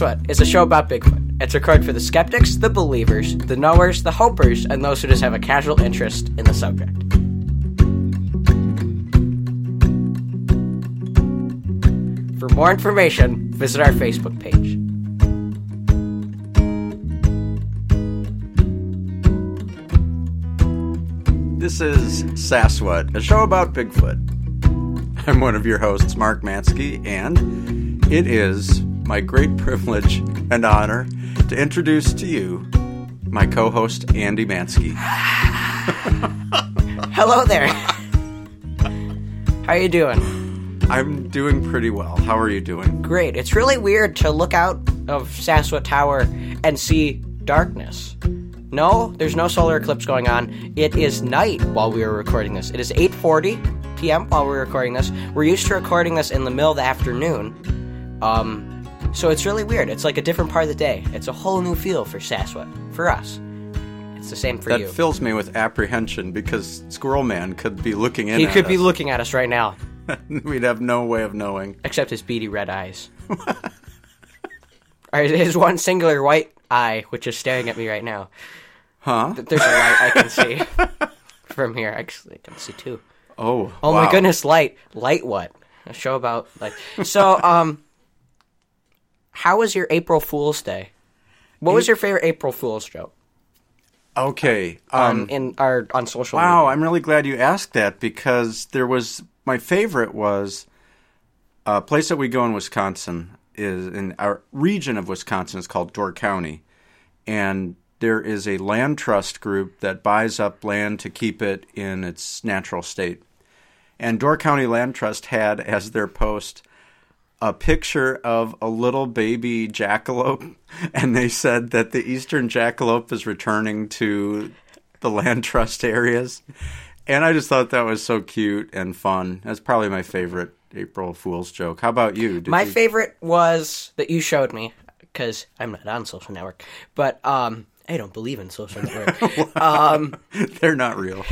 Sasquatch is a show about Bigfoot. It's recorded for the skeptics, the believers, the knowers, the hopers, and those who just have a casual interest in the subject. For more information, visit our Facebook page. This is Sasquatch, a show about Bigfoot. I'm one of your hosts, Mark Mansky, and it is my great privilege and honor to introduce to you my co-host, Andy Mansky. Hello there. How are you doing? I'm doing pretty well. How are you doing? Great. It's really weird to look out of Sasquatch Tower and see darkness. No, there's no solar eclipse going on. It is night while we are recording this. It is 8:40 p.m. while we're recording this. We're used to recording this in the middle of the afternoon. Um, so it's really weird. It's like a different part of the day. It's a whole new feel for Sasquatch for us. It's the same for you. That you. fills me with apprehension because Squirrel Man could be looking in. he at could be us. looking at us right now, We'd have no way of knowing. except his beady red eyes. or his one singular white eye, which is staring at me right now. Huh? There's a light I can see from here. Actually, I can see two. Oh. Oh wow. my goodness, light. Light what? A show about like So um how was your April Fool's Day? What was your favorite April Fool's joke? Okay. Um, Um, in our on social Wow, media. I'm really glad you asked that because there was my favorite was a place that we go in Wisconsin is in our region of Wisconsin is called Door County, and there is a land trust group that buys up land to keep it in its natural state. And Door County Land Trust had as their post a picture of a little baby jackalope, and they said that the eastern jackalope is returning to the land trust areas. And I just thought that was so cute and fun. That's probably my favorite April Fool's joke. How about you? Did My you- favorite was that you showed me cuz I'm not on social network, but um I don't believe in social network. um, They're not real.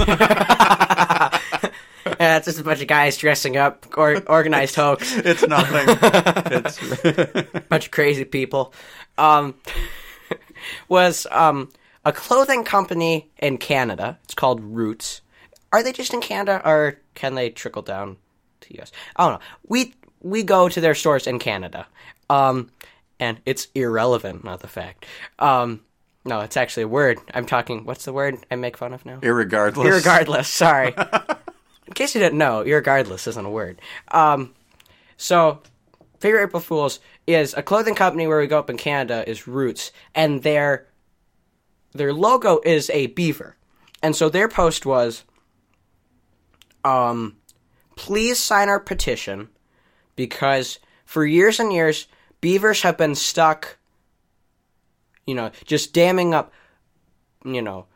Yeah, it's just a bunch of guys dressing up, or organized hoax. it's nothing. It's a bunch of crazy people, um, was um, a clothing company in Canada. It's called Roots. Are they just in Canada, or can they trickle down to US? I don't know. We we go to their stores in Canada, um, and it's irrelevant, not the fact. Um, no, it's actually a word. I'm talking. What's the word I make fun of now? irregardless. Irregardless, sorry. In case you didn't know, irregardless isn't a word. Um, so, favorite April Fools is a clothing company where we go up in Canada is Roots, and their their logo is a beaver, and so their post was, um, please sign our petition because for years and years beavers have been stuck, you know, just damming up, you know,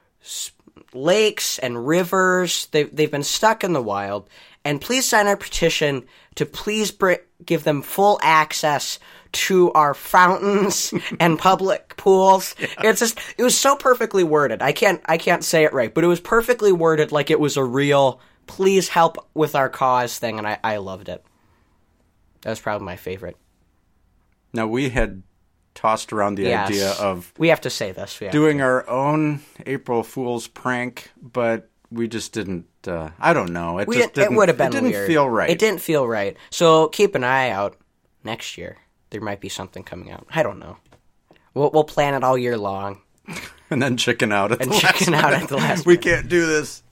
lakes and rivers. They've, they've been stuck in the wild. And please sign our petition to please br- give them full access to our fountains and public pools. It's just it was so perfectly worded. I can't I can't say it right, but it was perfectly worded like it was a real please help with our cause thing and I, I loved it. That was probably my favorite. Now we had tossed around the Yes. idea of We have to say this. We have doing our own April Fool's prank, but we just didn't. Uh, I don't know. It We just it didn't. would have been It didn't weird. feel right. It didn't feel right. So keep an eye out next year. There might be something coming out. I don't know. We'll we'll plan it all year long. and then chicken out at And the last chicken out minute. at the last We can't do this.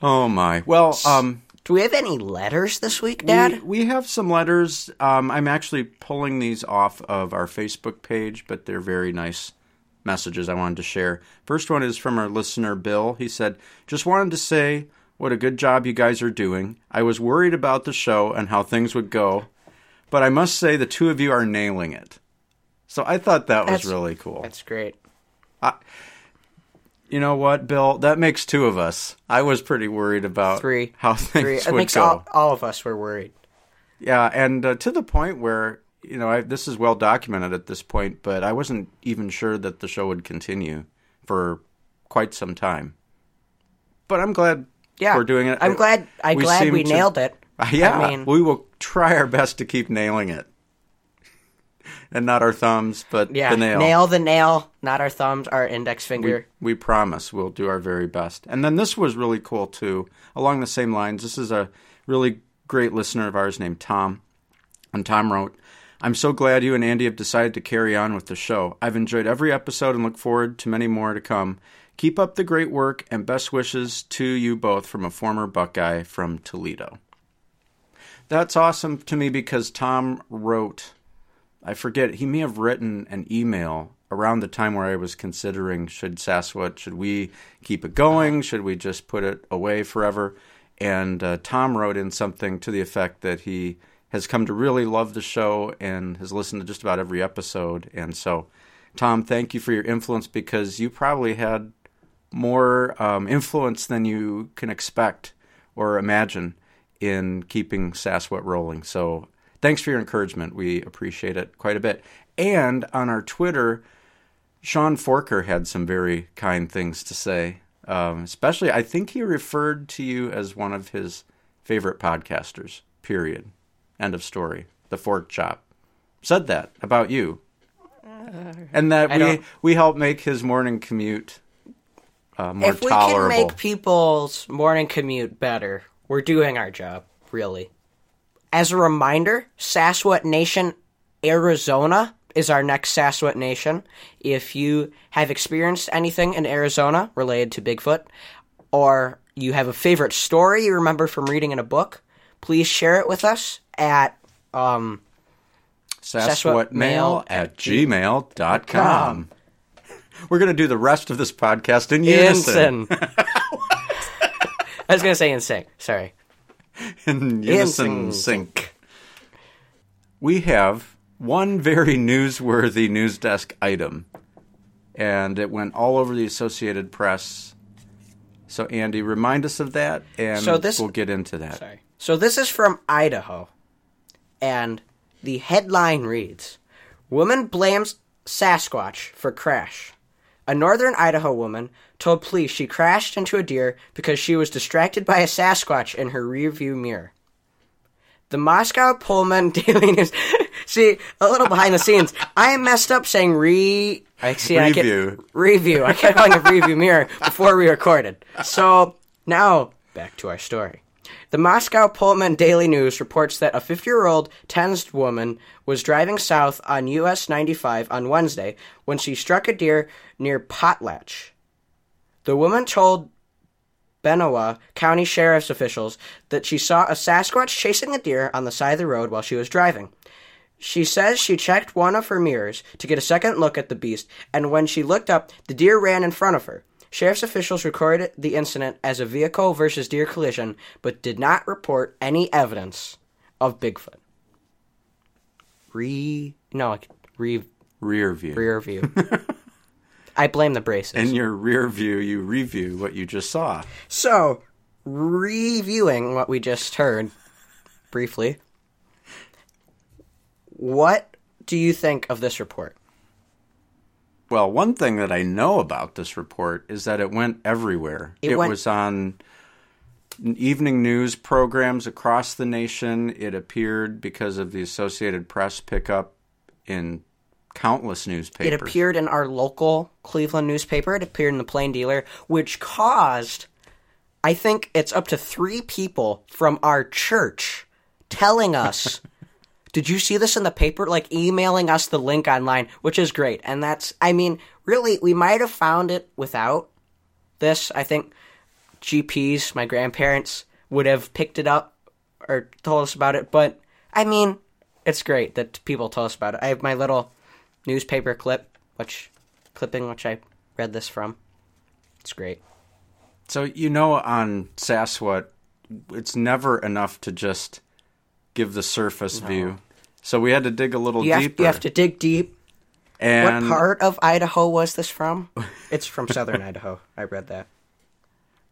Oh my. Well, um, Do we have any letters this week, Dad? we, we have some letters. Um, I'm actually pulling these off of our Facebook page, but they're very nice messages I wanted to share. First one is from our listener Bill. He said, "Just wanted to say what a good job you guys are doing. I was worried about the show and how things would go, but I must say the two of you are nailing it." So I thought that was That's- really cool. That's great. You know what, Bill? That makes two of us. I was pretty worried about Three. how Three. things It would makes go. all, all of us were worried. Yeah, and uh, to the point where you know I, this is well documented at this point, but I wasn't even sure that the show would continue for quite some time. But I'm glad Yeah, we're doing it. I'm glad. I'm We glad we to- nailed it. yeah, I mean, we will try our best to keep nailing it. And not our thumbs, but Yeah, the nail. nail the nail, not our thumbs, our index finger. We promise we'll do our very best. And then this was really cool too, along the same lines. This is a really great listener of ours named Tom. And Tom wrote, I'm so glad you and Andy have decided to carry on with the show. I've enjoyed every episode and look forward to many more to come. Keep up the great work and best wishes to you both from a former Buckeye from Toledo. That's awesome to me because Tom wrote, I forget, he may have written an email around the time where I was considering should Sasquatch, should we keep it going? Should we just put it away forever? And uh, Tom wrote in something to the effect that he has come to really love the show and has listened to just about every episode. And so, Tom, thank you for your influence because you probably had more um, influence than you can expect or imagine in keeping Sasquatch rolling. So, thanks for your encouragement. We appreciate it quite a bit. And on our Twitter, Sean Forker had some very kind things to say. Um, especially, I think he referred to you as one of his favorite podcasters, period. End of story. The Fork Chop said that about you. and that I we, don't- we help make his morning commute uh, more if we tolerable. can make people's morning commute better, we're doing our job, really. As a reminder, Sasquatch Nation, Arizona is our next Sasquatch Nation. If you have experienced anything in Arizona related to Bigfoot, or you have a favorite story you remember from reading in a book, please share it with us at um, Sasquatchmail at gmail.com. We're going to do the rest of this podcast in unison. I was going to say insane. Sorry. in unison In sync. We have one very newsworthy news desk item, and it went all over the Associated Press. So, Andy, remind us of that, and So this- we'll get into that. Sorry. So this is from Idaho, and the headline reads: "Woman blames Sasquatch for crash." A northern Idaho woman told police she crashed into a deer because she was distracted by a Sasquatch in her rearview mirror. The Moscow Pullman Daily News. see, a little behind the scenes. I messed up saying re. I see. I Review. kept, review. I kept calling it review mirror before we recorded. So now back to our story. The Moscow Pullman Daily News reports that a 50-year-old Tensed woman was driving south on US 95 on Wednesday when she struck a deer near Potlatch. The woman told Benewah County Sheriff's officials that she saw a Sasquatch chasing a deer on the side of the road while she was driving. She says she checked one of her mirrors to get a second look at the beast, and when she looked up, the deer ran in front of her. Sheriff's officials recorded the incident as a vehicle versus deer collision, but did not report any evidence of Bigfoot. Re no re Rear view. rear view. I blame the braces. In your rear view, you review what you just saw. So, reviewing what we just heard briefly, what do you think of this report? Well, one thing that I know about this report is that it went everywhere. It went- was on evening news programs across the nation. It appeared because of the Associated Press pickup in countless newspapers. It appeared in our local Cleveland newspaper. It appeared in the Plain Dealer, which caused, I think it's up to three people from our church telling us, Did you see this in the paper? Like emailing us the link online, which is great. And that's, I mean, really, we might have found it without this. I think GPs, my grandparents, would have picked it up or told us about it. But, I mean, it's great that people tell us about it. I have my little newspaper clip, which clipping which I read this from. It's great. So you know, on Sasquatch, it's never enough to just give the surface view. So we had to dig a little You have, deeper. you have to dig deep. and what part of Idaho was this from? It's from southern Idaho. I read that.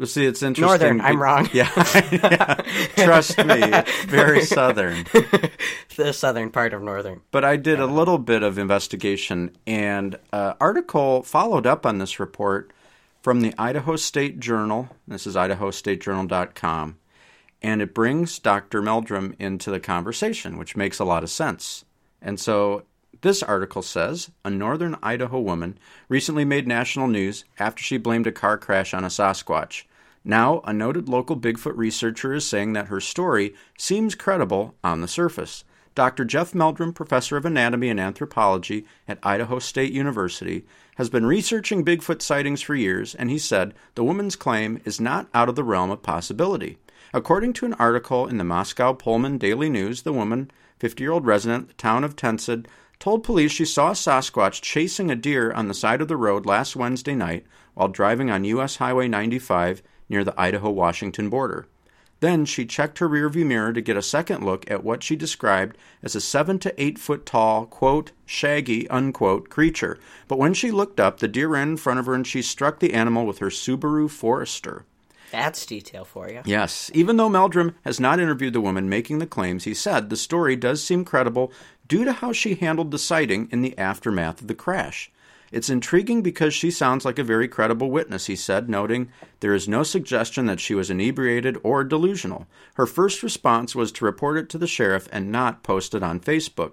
Well, see, it's interesting. Northern, I'm wrong. Yeah, yeah. trust me, it's very southern. The southern part of northern. But I did a little bit of investigation, and an article followed up on this report from the Idaho State Journal. This is idahostatejournal.com. And it brings Dr. Meldrum into the conversation, which makes a lot of sense. And so This article says a northern Idaho woman recently made national news after she blamed a car crash on a Sasquatch. Now, a noted local Bigfoot researcher is saying that her story seems credible on the surface. Dr. Jeff Meldrum, professor of anatomy and anthropology at Idaho State University, has been researching Bigfoot sightings for years, and he said the woman's claim is not out of the realm of possibility. According to an article in the Moscow Pullman Daily News, the woman, 50 year old resident of the town of Tensed, told police she saw a Sasquatch chasing a deer on the side of the road last Wednesday night while driving on U.S. Highway 95 near the Idaho Washington border. Then she checked her rearview mirror to get a second look at what she described as a seven to eight foot tall, quote, shaggy, unquote, creature. But when she looked up, the deer ran in front of her and she struck the animal with her Subaru Forester. That's detail for you. Yes. Even though Meldrum has not interviewed the woman making the claims, he said the story does seem credible due to how she handled the sighting in the aftermath of the crash. It's intriguing because she sounds like a very credible witness, he said, noting there is no suggestion that she was inebriated or delusional. Her first response was to report it to the sheriff and not post it on Facebook.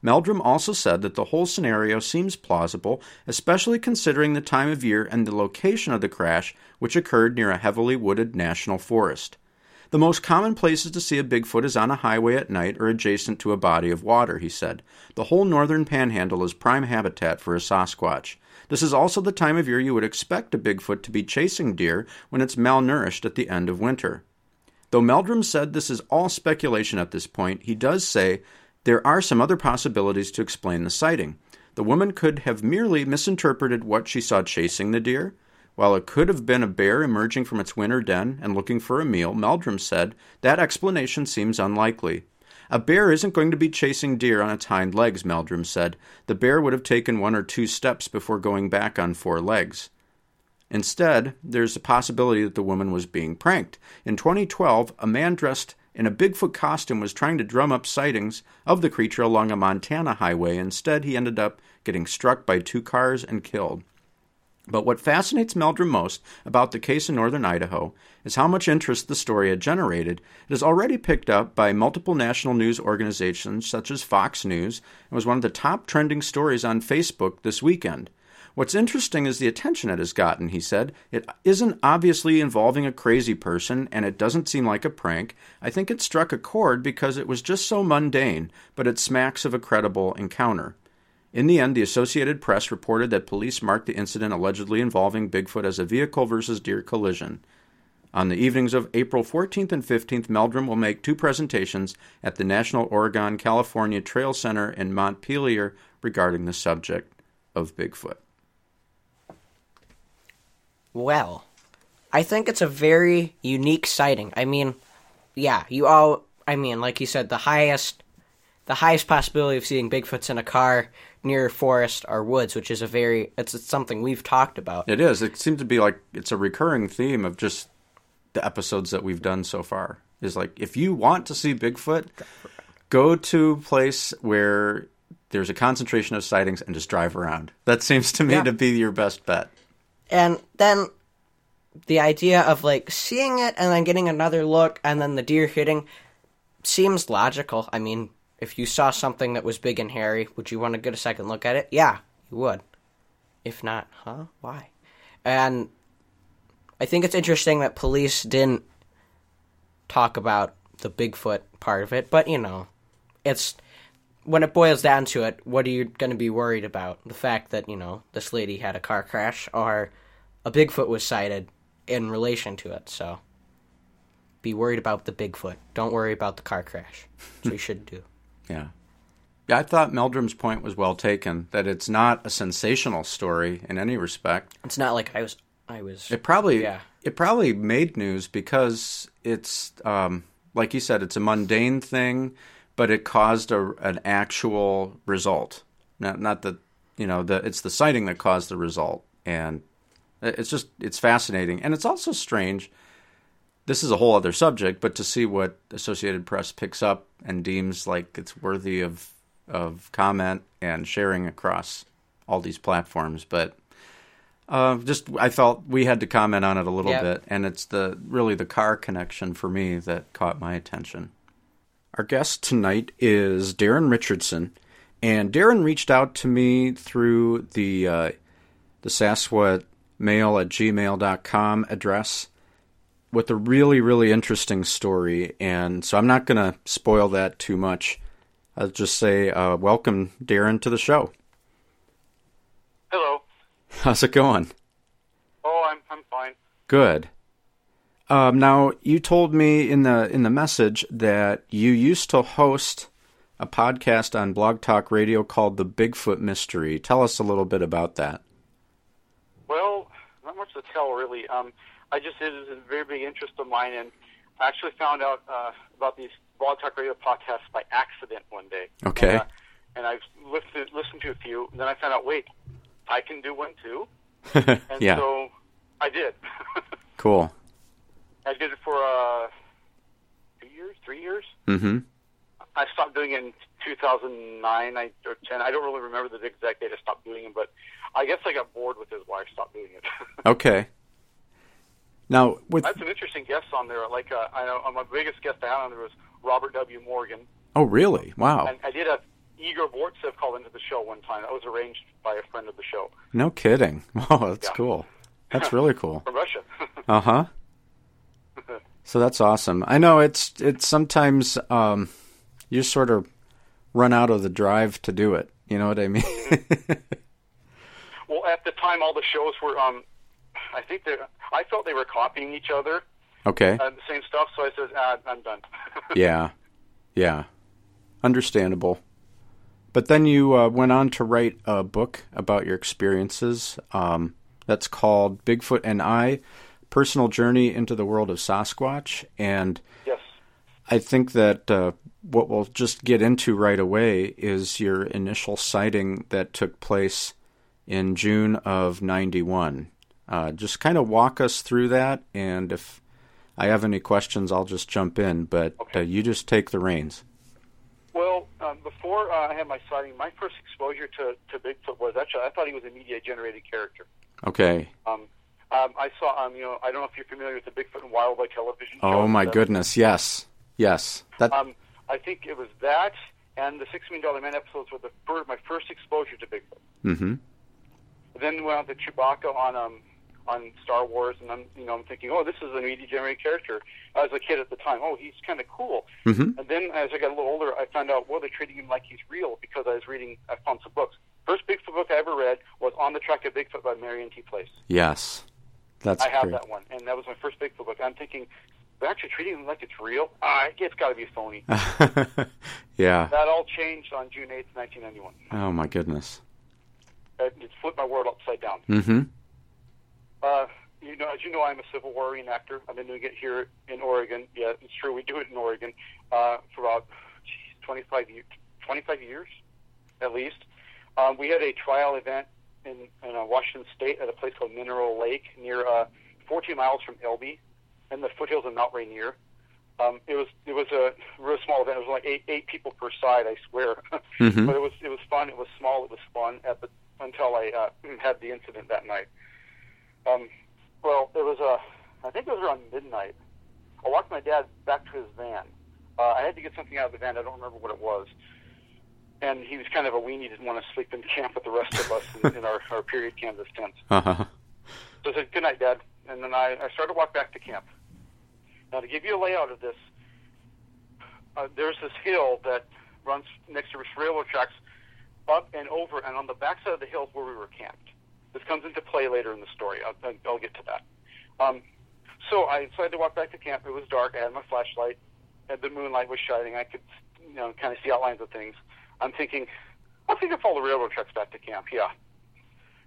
Meldrum also said that the whole scenario seems plausible, especially considering the time of year and the location of the crash, which occurred near a heavily wooded national forest. The most common places to see a Bigfoot is on a highway at night or adjacent to a body of water, he said. The whole northern panhandle is prime habitat for a Sasquatch. This is also the time of year you would expect a Bigfoot to be chasing deer when it's malnourished at the end of winter. Though Meldrum said this is all speculation at this point, he does say there are some other possibilities to explain the sighting. The woman could have merely misinterpreted what she saw chasing the deer. While it could have been a bear emerging from its winter den and looking for a meal, Meldrum said that explanation seems unlikely. A bear isn't going to be chasing deer on its hind legs, Meldrum said. The bear would have taken one or two steps before going back on four legs. Instead, there's a possibility that the woman was being pranked. In 2012, a man dressed in a Bigfoot costume was trying to drum up sightings of the creature along a Montana highway. Instead, he ended up getting struck by two cars and killed. But what fascinates Meldrum most about the case in northern Idaho is how much interest the story had generated. It is already picked up by multiple national news organizations such as Fox News and was one of the top trending stories on Facebook this weekend. What's interesting is the attention it has gotten, he said. It isn't obviously involving a crazy person, and it doesn't seem like a prank. I think it struck a chord because it was just so mundane, but it smacks of a credible encounter. In the end, the Associated Press reported that police marked the incident allegedly involving Bigfoot as a vehicle versus deer collision. On the evenings of April 14th and 15th, Meldrum will make two presentations at the National Oregon California Trail Center in Montpelier regarding the subject of Bigfoot. Well, I think it's a very unique sighting. I mean, yeah, you all I mean, like you said, the highest the highest possibility of seeing Bigfoots in a car near forest or woods, which is a very it's, it's something we've talked about. It is. It seems to be like it's a recurring theme of just the episodes that we've done so far. Is like if you want to see Bigfoot, go to a place where there's a concentration of sightings and just drive around. That seems to me Yeah. to be your best bet. And then the idea of like seeing it and then getting another look and then the deer hitting seems logical. I mean, if you saw something that was big and hairy, would you want to get a second look at it? Yeah, you would. If not, huh? Why? And I think it's interesting that police didn't talk about the Bigfoot part of it, but you know, it's when it boils down to it, what are you going to be worried about? The fact that, you know, this lady had a car crash or a Bigfoot was sighted in relation to it. So be worried about the Bigfoot. Don't worry about the car crash. That's what you should do. Yeah. Yeah, I thought Meldrum's point was well taken that it's not a sensational story in any respect. It's not like I was I was It probably Yeah. it probably made news because it's um, like you said, it's a mundane thing, but it caused a, an actual result. Not not that you know the it's the sighting that caused the result, and it's just it's fascinating, and it's also strange. This is a whole other subject, but to see what Associated Press picks up and deems like it's worthy of of comment and sharing across all these platforms, but uh, just I felt we had to comment on it a little Yep. bit, and it's the really the car connection for me that caught my attention. Our guest tonight is Darren Richardson, And Darren reached out to me through the uh, the Sasquatch mail at gmail.com address with a really, really interesting story. And so I'm not going to spoil that too much. I'll just say, uh, welcome, Darren, to the show. Hello. How's it going? Oh, I'm I'm fine. Good. Um, now you told me in the in the message that you used to host a podcast on Blog Talk Radio called The Bigfoot Mystery. Tell us a little bit about that. Well, not much to tell really. Um, I just it is a very big interest of mine, and I actually found out uh, about these Blog Talk Radio podcasts by accident one day. Okay. And, uh, and I've listened listened to a few, and then I found out, wait, I can do one too. And yeah. so I did. cool. I did it for uh, two years, three years. Mm-hmm. I stopped doing it in 2009 I, or 10. I don't really remember the exact date I stopped doing it, but I guess I got bored with it. Why I stopped doing it. Okay. Now with I had some interesting guests on there. Like uh, I know my biggest guest I had on there was Robert W. Morgan, oh really? Wow. and I did have Igor Burtsev call into the show one time. That was arranged by a friend of the show No kidding. Wow, that's Yeah. cool. That's really cool. from Russia. Uh huh. So that's awesome. I know it's it's sometimes um, you sort of run out of the drive to do it. You know what I mean? well, at the time, all the shows were. Um, I think they. I felt they were copying each other, okay. uh, the same stuff. So I said, ah, "I'm done." Yeah. Yeah. Understandable. But then you uh, went on to write a book about your experiences. Um, that's called Bigfoot and I: Personal Journey into the World of Sasquatch, and yes. I think that uh, what we'll just get into right away is your initial sighting that took place in June of 91. Uh, just kind of walk us through that, and if I have any questions, I'll just jump in, but Okay. uh, you just take the reins. Well, um, before uh, I had my sighting, my first exposure to, to Bigfoot was actually I thought he was a media-generated character. Okay. Um, um, I saw, um, you know, I don't know if you're familiar with the Bigfoot and Wildboy television show. Oh, my Uh, goodness. Yes. Yes. That. Um, I think it was that and the Six Million Dollar Man episodes were the first, my first exposure to Bigfoot. Mm-hmm. Then went on to Chewbacca on um, on Star Wars, and I'm you know I'm thinking, oh, this is a media generated character. As a kid at the time, oh, he's kind of cool. hmm And then as I got a little older, I found out, well, they're treating him like he's real because I was reading, I found some books. First Bigfoot book I ever read was On the Track of Bigfoot by Marion T. Place. Yes. That's I have great. that one, and that was my first Bigfoot book. I'm thinking, they're actually treating him like it's real. Ah, it's got to be phony. yeah. that all changed on June 8th, 1991. Oh, my goodness. It flipped my world upside down. hmm Uh, you know, as you know, I'm a Civil War reenactor. I've been doing it here in Oregon. Yeah, it's true. We do it in Oregon uh, for about geez, 25 years, 25 years at least. Um, we had a trial event in, in uh, Washington State at a place called Mineral Lake near uh, 14 miles from Elbe in the foothills of Mount Rainier. Um, it was it was a real small event. It was like eight eight people per side. I swear, Mhm. but it was it was fun. It was small. It was fun at the until I uh, had the incident that night. Um, well, it was uh, I think it was around midnight. I walked my dad back to his van. Uh, I had to get something out of the van. I don't remember what it was. And he was kind of a weenie. Didn't want to sleep in camp with the rest of us in, in our, our period canvas tents. Uh-huh. So I said, "Good night, Dad." And then I, I started to walk back to camp. Now, to give you a layout of this, uh, there's this hill that runs next to railroad tracks, up and over, and on the backside of the hill is where we were camped. This comes into play later in the story. I'll, I'll get to that. Um, so I decided to walk back to camp. It was dark. I had my flashlight, and the moonlight was shining. I could, you know, kind of see outlines of things. I'm thinking, I think I follow the railroad tracks back to camp. Yeah.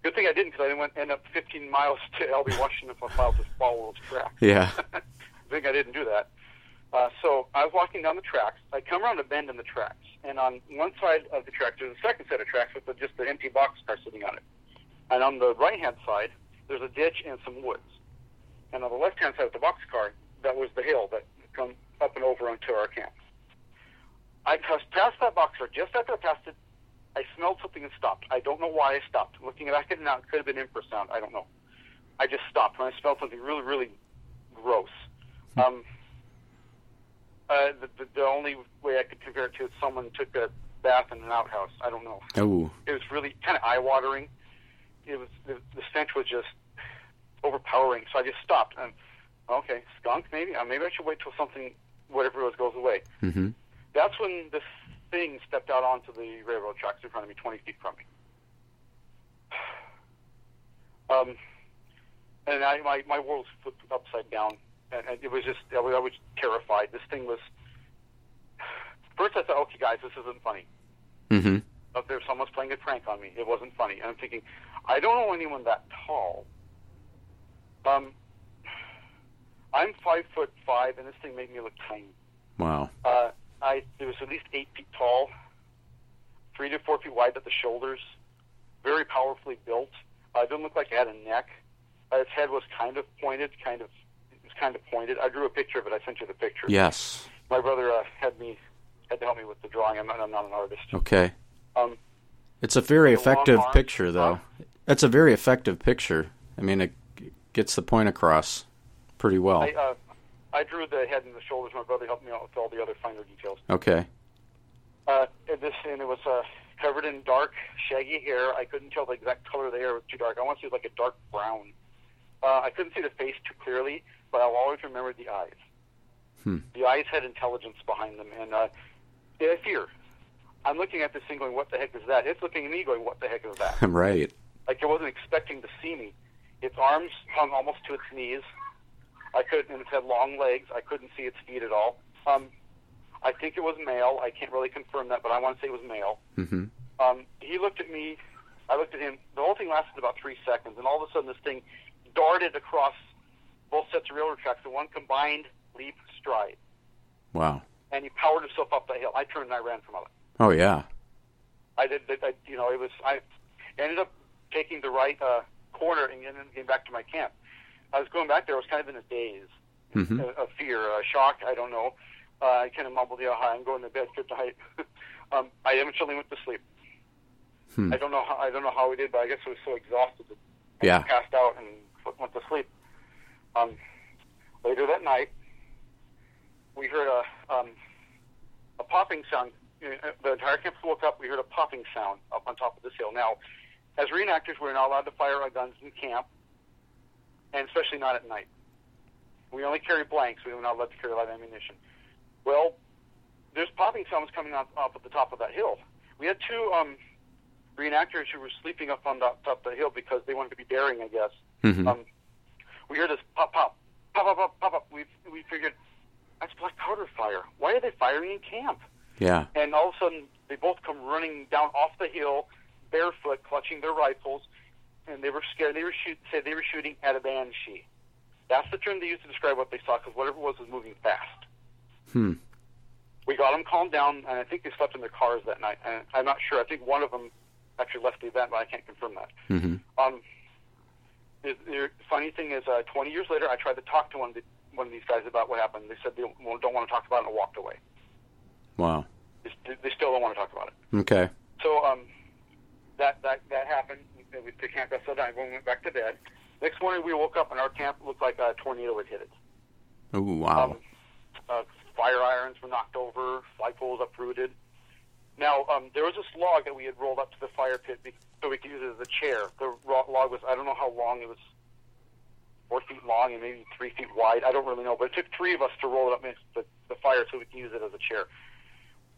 Good thing I didn't, because I didn't end up 15 miles to Elbe, Washington, for miles to follow those tracks. Yeah. I think I didn't do that. Uh, so I was walking down the tracks. I come around a bend in the tracks, and on one side of the tracks there's a second set of tracks with the, just the empty box car sitting on it. And on the right hand side there's a ditch and some woods. And on the left hand side of the boxcar, that was the hill that come up and over onto our camp. I passed past that boxcar. Just after I passed it, I smelled something and stopped. I don't know why I stopped. Looking back at it now, it could have been infrasound. I don't know. I just stopped when I smelled something really, really gross. Um, uh, the, the, the only way I could compare it to is someone took a bath in an outhouse. I don't know. Oh, It was really kind of eye watering. It was the, the stench was just overpowering. So I just stopped. And okay, skunk maybe. Uh, maybe I should wait till something, whatever it was, goes away. hmm That's when this thing stepped out onto the railroad tracks in front of me, 20 feet from me. Um, and I, my, my world flipped upside down. And, and it was just, I was, I was terrified. This thing was. First, I thought, okay, guys, this isn't funny. hmm Up there, someone's playing a prank on me. It wasn't funny. And I'm thinking, I don't know anyone that tall. Um, I'm five foot five, and this thing made me look tiny. Wow. Uh, I it was at least eight feet tall, three to four feet wide at the shoulders, very powerfully built. Uh, it didn't look like it had a neck. Uh, its head was kind of pointed, kind of it was kind of pointed. I drew a picture of it. I sent you the picture. Yes. My brother uh, had me had to help me with the drawing. I'm not, I'm not an artist. Okay. Um, It's a very effective picture, though. huh? It's a very effective picture. I mean, it gets the point across pretty well. I uh, I drew the head and the shoulders. My brother helped me out with all the other finer details. Okay. Uh, and this and it was uh, covered in dark, shaggy hair. I couldn't tell the exact color of the hair; it was too dark. I want to see it like a dark brown. Uh, I couldn't see the face too clearly, but I'll always remember the eyes. Hmm. The eyes had intelligence behind them, and uh, they had fear. I'm looking at this thing going, "What the heck is that?" It's looking at me going, "What the heck is that?" right. like it wasn't expecting to see me. Its arms hung almost to its knees. I couldn't, and it had long legs. I couldn't see its feet at all. Um, I think it was male. I can't really confirm that, but I want to say it was male. hmm Um, he looked at me. I looked at him. The whole thing lasted about three seconds, and all of a sudden, this thing darted across both sets of railroad tracks in one combined leap stride, Wow. and he powered himself up the hill. I turned and I ran from it. Oh yeah. I did. I, you know, it was. I ended up taking the right uh, corner and then getting back to my camp. I was going back there. I was kind of in a daze, hmm a, a fear, a shock. I don't know. Uh, I kind of mumbled, "Yeah, hi, I'm going to bed. Good night." um, I eventually went to sleep. Hmm. I don't know. How, I don't know how we did, but I guess I was so exhausted that I Yeah. passed out and went to sleep. Um, later that night, we heard a um, a popping sound. The entire camp woke up. We heard a popping sound up on top of this hill. Now, as reenactors, we're not allowed to fire our guns in camp, and especially not at night. We only carry blanks. We are not allowed to carry live ammunition. Well, there's popping sounds coming up, up at the top of that hill. We had two um, reenactors who were sleeping up on the top of the hill because they wanted to be daring, I guess. hmm Um, we hear this pop, pop, pop, pop, pop, pop, pop. We we figured that's black powder fire. Why are they firing in camp? Yeah. And all of a sudden, they both come running down off the hill, barefoot, clutching their rifles, and they were scared. They were shoot, said they were shooting at a banshee. That's the term they used to describe what they saw, because whatever it was was moving fast. Hmm. We got them calmed down, and I think they slept in their cars that night. And I'm not sure. I think one of them actually left the event, but I can't confirm that. hmm Um, the, the funny thing is, uh, 20 years later, I tried to talk to one of, the, one of these guys about what happened. They said they don't want to talk about it and walked away. Wow. They, they still don't want to talk about it. Okay. So um, that that that happened. We- The camp got settled down. Everyone went back to bed. Next morning, we woke up and our camp looked like a tornado had hit it. Oh wow. Um, uh, fire irons were knocked over, flagpoles uprooted. Now, um, there was this log that we had rolled up to the fire pit be- so we could use it as a chair. The log was, I don't know how long, it was four feet long and maybe three feet wide. I don't really know, but it took three of us to roll it up next to the, the fire so we could use it as a chair.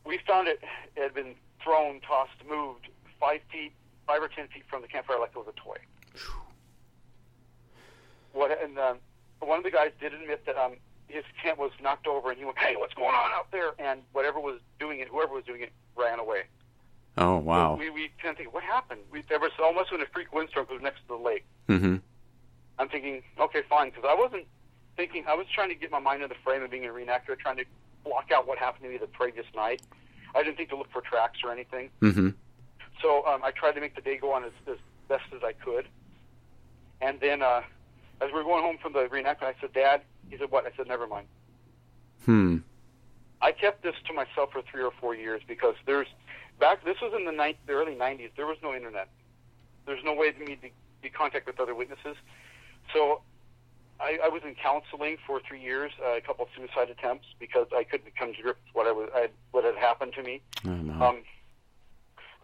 We found it had been thrown, tossed, moved five feet, five or ten feet from the campfire like it was a toy. What and um, one of the guys did admit that um, his tent was knocked over, and he went, "Hey, what's going on out there?" And whatever was doing it, whoever was doing it, ran away. Oh wow. We we kind of think, what happened? We, there was almost when a freak windstorm because next to the lake. hmm I'm thinking, okay, fine, because I wasn't thinking. I was trying to get my mind in the frame of being a reenactor, trying to block out what happened to me the previous night. I didn't think to look for tracks or anything. hmm So um, I tried to make the day go on as, as best as I could. And then, uh, as we were going home from the reenactment, I said, "Dad," he said, "What?" I said, "Never mind." Hmm. I kept this to myself for three or four years because there's back. This was in the, ni- the early '90s. There was no internet. There's no way for me to be contact with other witnesses. So I, I was in counseling for three years, uh, a couple of suicide attempts because I couldn't come to grips with what I was, I, what had happened to me. Oh no. Um,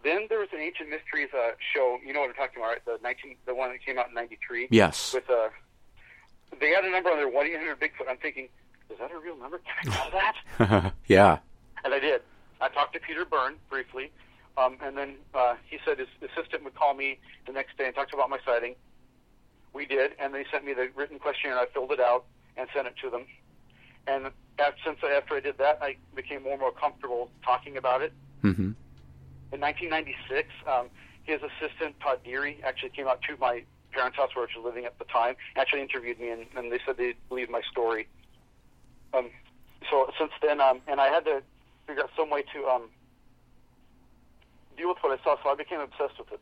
Then there was an Ancient Mysteries uh, show. You know what I'm talking about, right? The 19, the one that came out in '93. Yes. With uh, they had a number on there, one eight hundred Bigfoot. I'm thinking, is that a real number? Can I call that? yeah. And I did. I talked to Peter Byrne briefly, um, and then uh, he said his assistant would call me the next day and talk about my sighting. We did, and they sent me the written questionnaire. I filled it out and sent it to them. And after, since after I did that, I became more and more comfortable talking about it. Mm-hmm. In 1996, um, his assistant Todd Deary actually came out to my parents' house where I was living at the time. Actually interviewed me, and, and they said they believed my story. Um, so since then, um, and I had to figure out some way to um, deal with what I saw. So I became obsessed with it.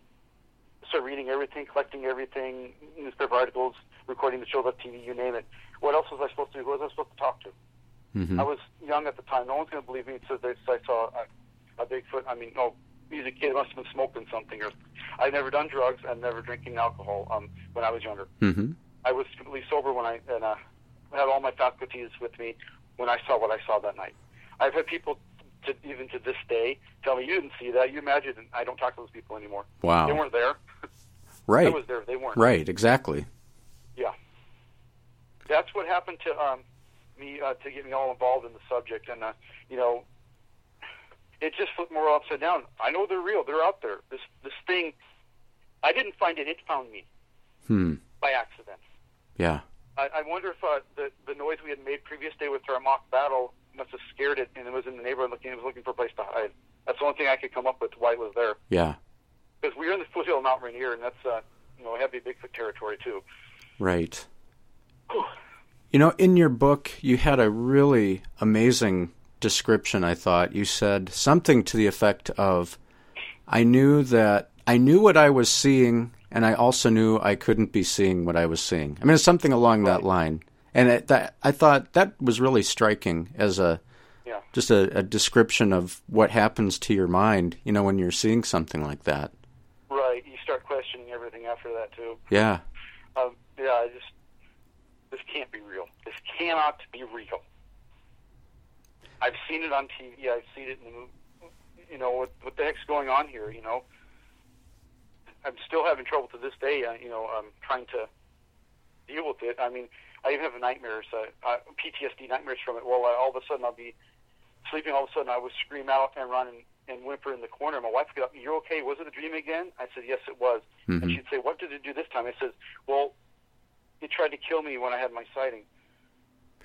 Started reading everything, collecting everything, newspaper articles, recording the show, the TV, you name it. What else was I supposed to do? Who was I supposed to talk to? Mm-hmm. I was young at the time. No one's going to believe me until they I saw a, a Bigfoot. I mean, no, he's a kid. Must have been smoking something. Or I've never done drugs. and never drinking alcohol. Um, when I was younger, Mm-hmm. I was completely sober when I and uh, had all my faculties with me when I saw what I saw that night. I've had people to even to this day tell me you didn't see that. You imagined. And I don't talk to those people anymore. Wow. They weren't there. Right. I was there. They weren't. Right. Exactly. Yeah. That's what happened to um, me uh, to get me all involved in the subject, and uh, you know, it just flipped more upside down. I know they're real; they're out there. This this thing, I didn't find it; it found me Hmm. by accident. Yeah. I, I wonder if uh, the the noise we had made previous day with our mock battle must have scared it, and it was in the neighborhood looking. It was looking for a place to hide. That's the only thing I could come up with why it was there. Yeah. Because we're in the foothill of Mount Rainier, and that's uh, you know heavy Bigfoot territory too. Right. You know, in your book, you had a really amazing description, I thought. You said something to the effect of I knew that I knew what I was seeing, and I also knew I couldn't be seeing what I was seeing. I mean, it's something along that line. And it, that, I thought that was really striking as a Yeah. just a, a description of what happens to your mind, you know, when you're seeing something like that. Right. You start questioning everything after that too. Yeah. Um, yeah, I just this can't be real. This cannot be real. I've seen it on TV. I've seen it in the movie. you know what what the heck's going on here. You know, I'm still having trouble to this day. Uh, you know, I'm trying to deal with it. I mean, I even have nightmares, uh, uh, PTSD nightmares from it. Well, uh, all of a sudden I'll be sleeping. All of a sudden I would scream out and run and, and whimper in the corner. My wife would get up. You're okay? Was it a dream again? I said, yes, it was. And Mhm. she'd say, what did it do this time? I says, well, it tried to kill me when I had my sighting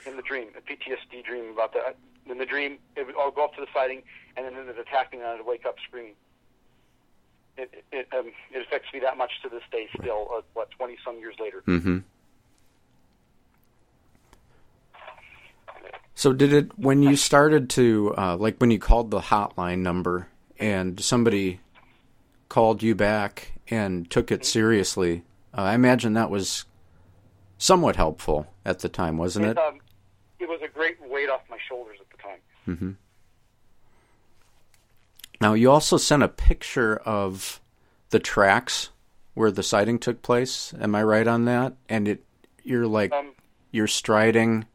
in the dream, a PTSD dream about that. In the dream, it would, I'll go up to the sighting, and then it would attack me, and I'd wake up screaming. It it, um, it affects me that much to this day. Still, uh, what twenty some years later. Mm-hmm. So did it when you started to uh, like when you called the hotline number and somebody called you back and took it seriously? Uh, I imagine that was somewhat helpful at the time, wasn't it? Um, it was a great weight off my shoulders at the time. Mm-hmm. Now you also sent a picture of the tracks where the sighting took place. Am I right on that? And it, you're like Um, you're striding,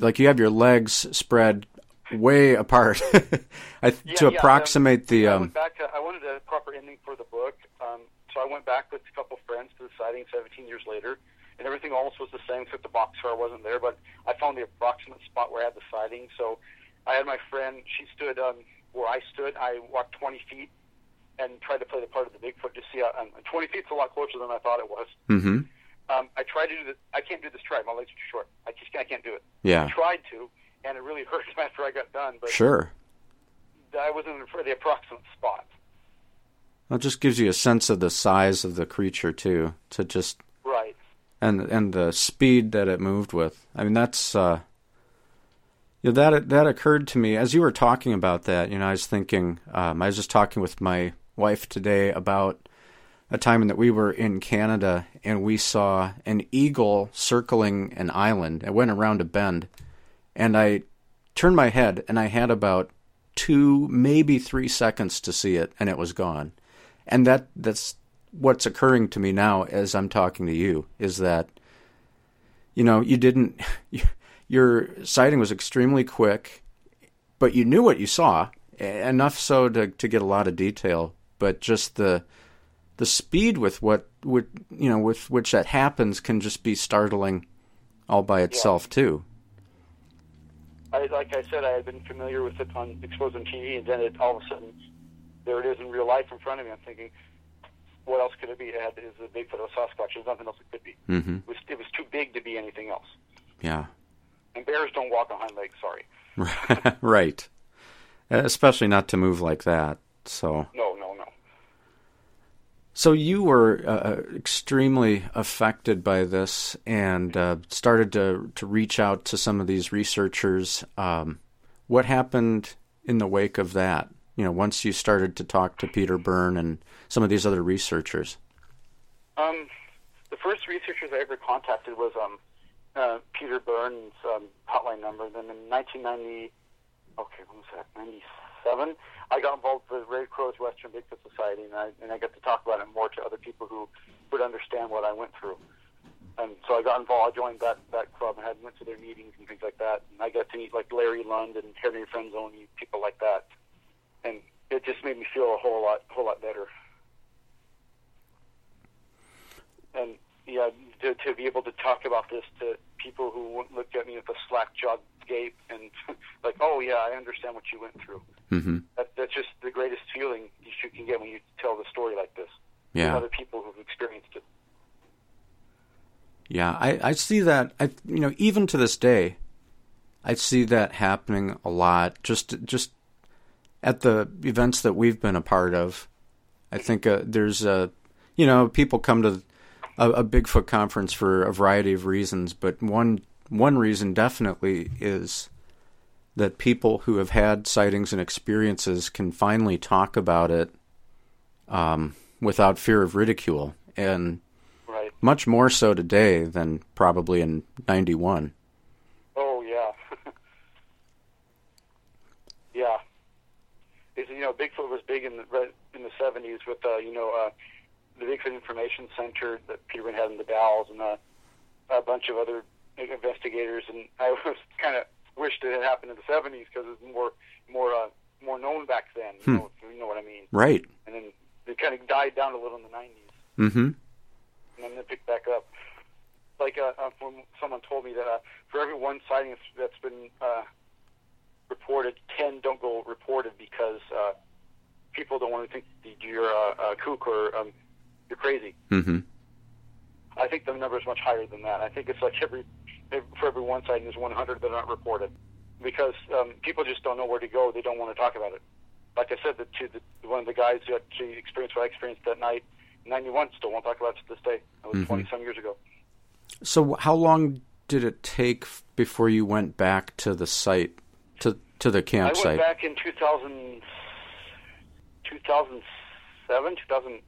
like you have your legs spread way apart, I, Yeah, to yeah, approximate the. I Um, went back. To, I wanted a proper ending for the book, um, so I went back with a couple friends to the sighting 17 years later, and everything almost was the same, except the boxcar wasn't there. But I found the approximate spot where I had the sighting. So I had my friend. She stood um, where I stood. I walked 20 feet and tried to play the part of the Bigfoot to see. How, um, 20 feet's a lot closer than I thought it was. hmm Um, I tried to do this. I can't do this stride. My legs are too short. I just I can't do it. Yeah, I tried to, and it really hurt after I got done. But sure. I wasn't for the approximate spot. Well, it just gives you a sense of the size of the creature too, to just Right. and and the speed that it moved with. I mean, that's uh, know, that that occurred to me as you were talking about that. You know, I was thinking. Um, I was just talking with my wife today about a time that we were in Canada and we saw an eagle circling an island. It went around a bend, and I turned my head and I had about two, maybe three seconds to see it, and it was gone. And that that's what's occurring to me now as I'm talking to you is that you know you didn't your sighting was extremely quick, but you knew what you saw, enough so to to get a lot of detail, but just the the speed with what would you know with which that happens can just be startling all by itself too. I, like I said, I had been familiar with it on exposed on TV, and then it all of a sudden there it is in real life in front of me. I'm thinking, what else could it be? It had is a Bigfoot or a Sasquatch. There's nothing else it could be. Mm-hmm. It was it was too big to be anything else. Yeah. And bears don't walk on hind legs. Sorry. right. Especially not to move like that. So. No. So you were uh, extremely affected by this and uh, started to to reach out to some of these researchers. Um, what happened in the wake of that? You know, once you started to talk to Peter Byrne and some of these other researchers. Um, the first researchers I ever contacted was um, uh, Peter Byrne's um, hotline number. Then in 1990, okay, when was that? 97. I got involved with the Ray Crowe's Western Bigfoot Society, and I and I got to talk about it more to other people who would understand what I went through. And so I got involved. I joined that that club and had went to their meetings and things like that. And I got to meet like Larry Lund and Henry Franzoni, people like that. And it just made me feel a whole lot whole lot better. And yeah, to, to be able to talk about this to people who wouldn't look at me with a slack jawed gape and like, oh yeah, I understand what you went through. Mm-hmm. That, that's just the greatest feeling you can get when you tell the story like this. Yeah. Other people who've experienced it. Yeah, I, I see that. I you know even to this day, I see that happening a lot. Just just at the events that we've been a part of, I think uh, there's a you know people come to a, a Bigfoot conference for a variety of reasons, but one one reason definitely is that people who have had sightings and experiences can finally talk about it um, without fear of ridicule, and Right. much more so today than probably in '91. Oh yeah. yeah. It's, you know, Bigfoot was big in the in the seventies with uh, you know uh, the Bigfoot Information Center that Peter Byrne had in the Dalles and uh, a bunch of other investigators. And I was kind of wished it had happened in the seventies because it was more more uh, more known back then. You, Hmm. know, you know what I mean? Right. And then it kind of died down a little in the nineties. Mm-hmm. and then it picked back up. Like uh, uh, when someone told me that uh, for every one sighting that's, been uh, reported, ten don't go reported because uh, people don't want to think that you're a, a kook or um, you're crazy. Mm-hmm. I think the number is much higher than that. I think it's like every for every one sighting, there's 100 that aren't reported because um, people just don't know where to go. They don't want to talk about it. Like I said, the, to the, one of the guys who actually experienced what I experienced that night, 91, still won't talk about it to this day. That was 20 some years ago. So, how long did it take before you went back to the site, to to the campsite? I went back in 2000, 2007, 2000.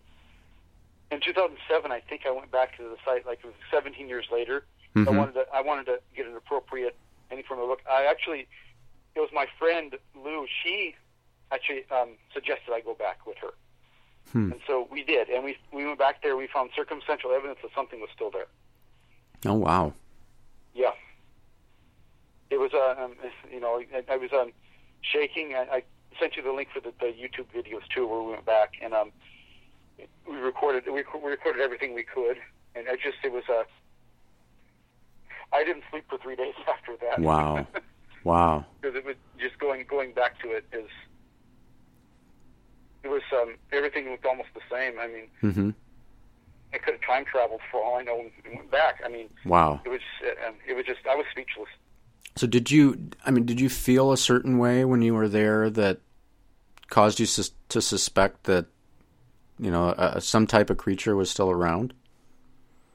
In 2007, I think I went back to the site. Like it was 17 years later. I Mhm. wanted to. I wanted to get an appropriate any form of look. I actually, it was my friend Lou. She actually um, suggested I go back with her, Hmm. and so we did. And we we went back there. We found circumstantial evidence that something was still there. Oh wow. Yeah. It was, uh, um, you know, I, I was um, shaking. I, I sent you the link for the, the YouTube videos too, where we went back and um, we recorded. We, we recorded everything we could, and I just it was Uh, I didn't sleep for three days after that. Wow. Wow. because it was just going going back to it is. It was um, everything looked almost the same. I mean, Mm-hmm. I could have time traveled for all I know and went back. I mean, Wow. it was uh, um, it was just I was speechless. So, did you? I mean, did you feel a certain way when you were there that caused you sus- to suspect that you know uh, some type of creature was still around?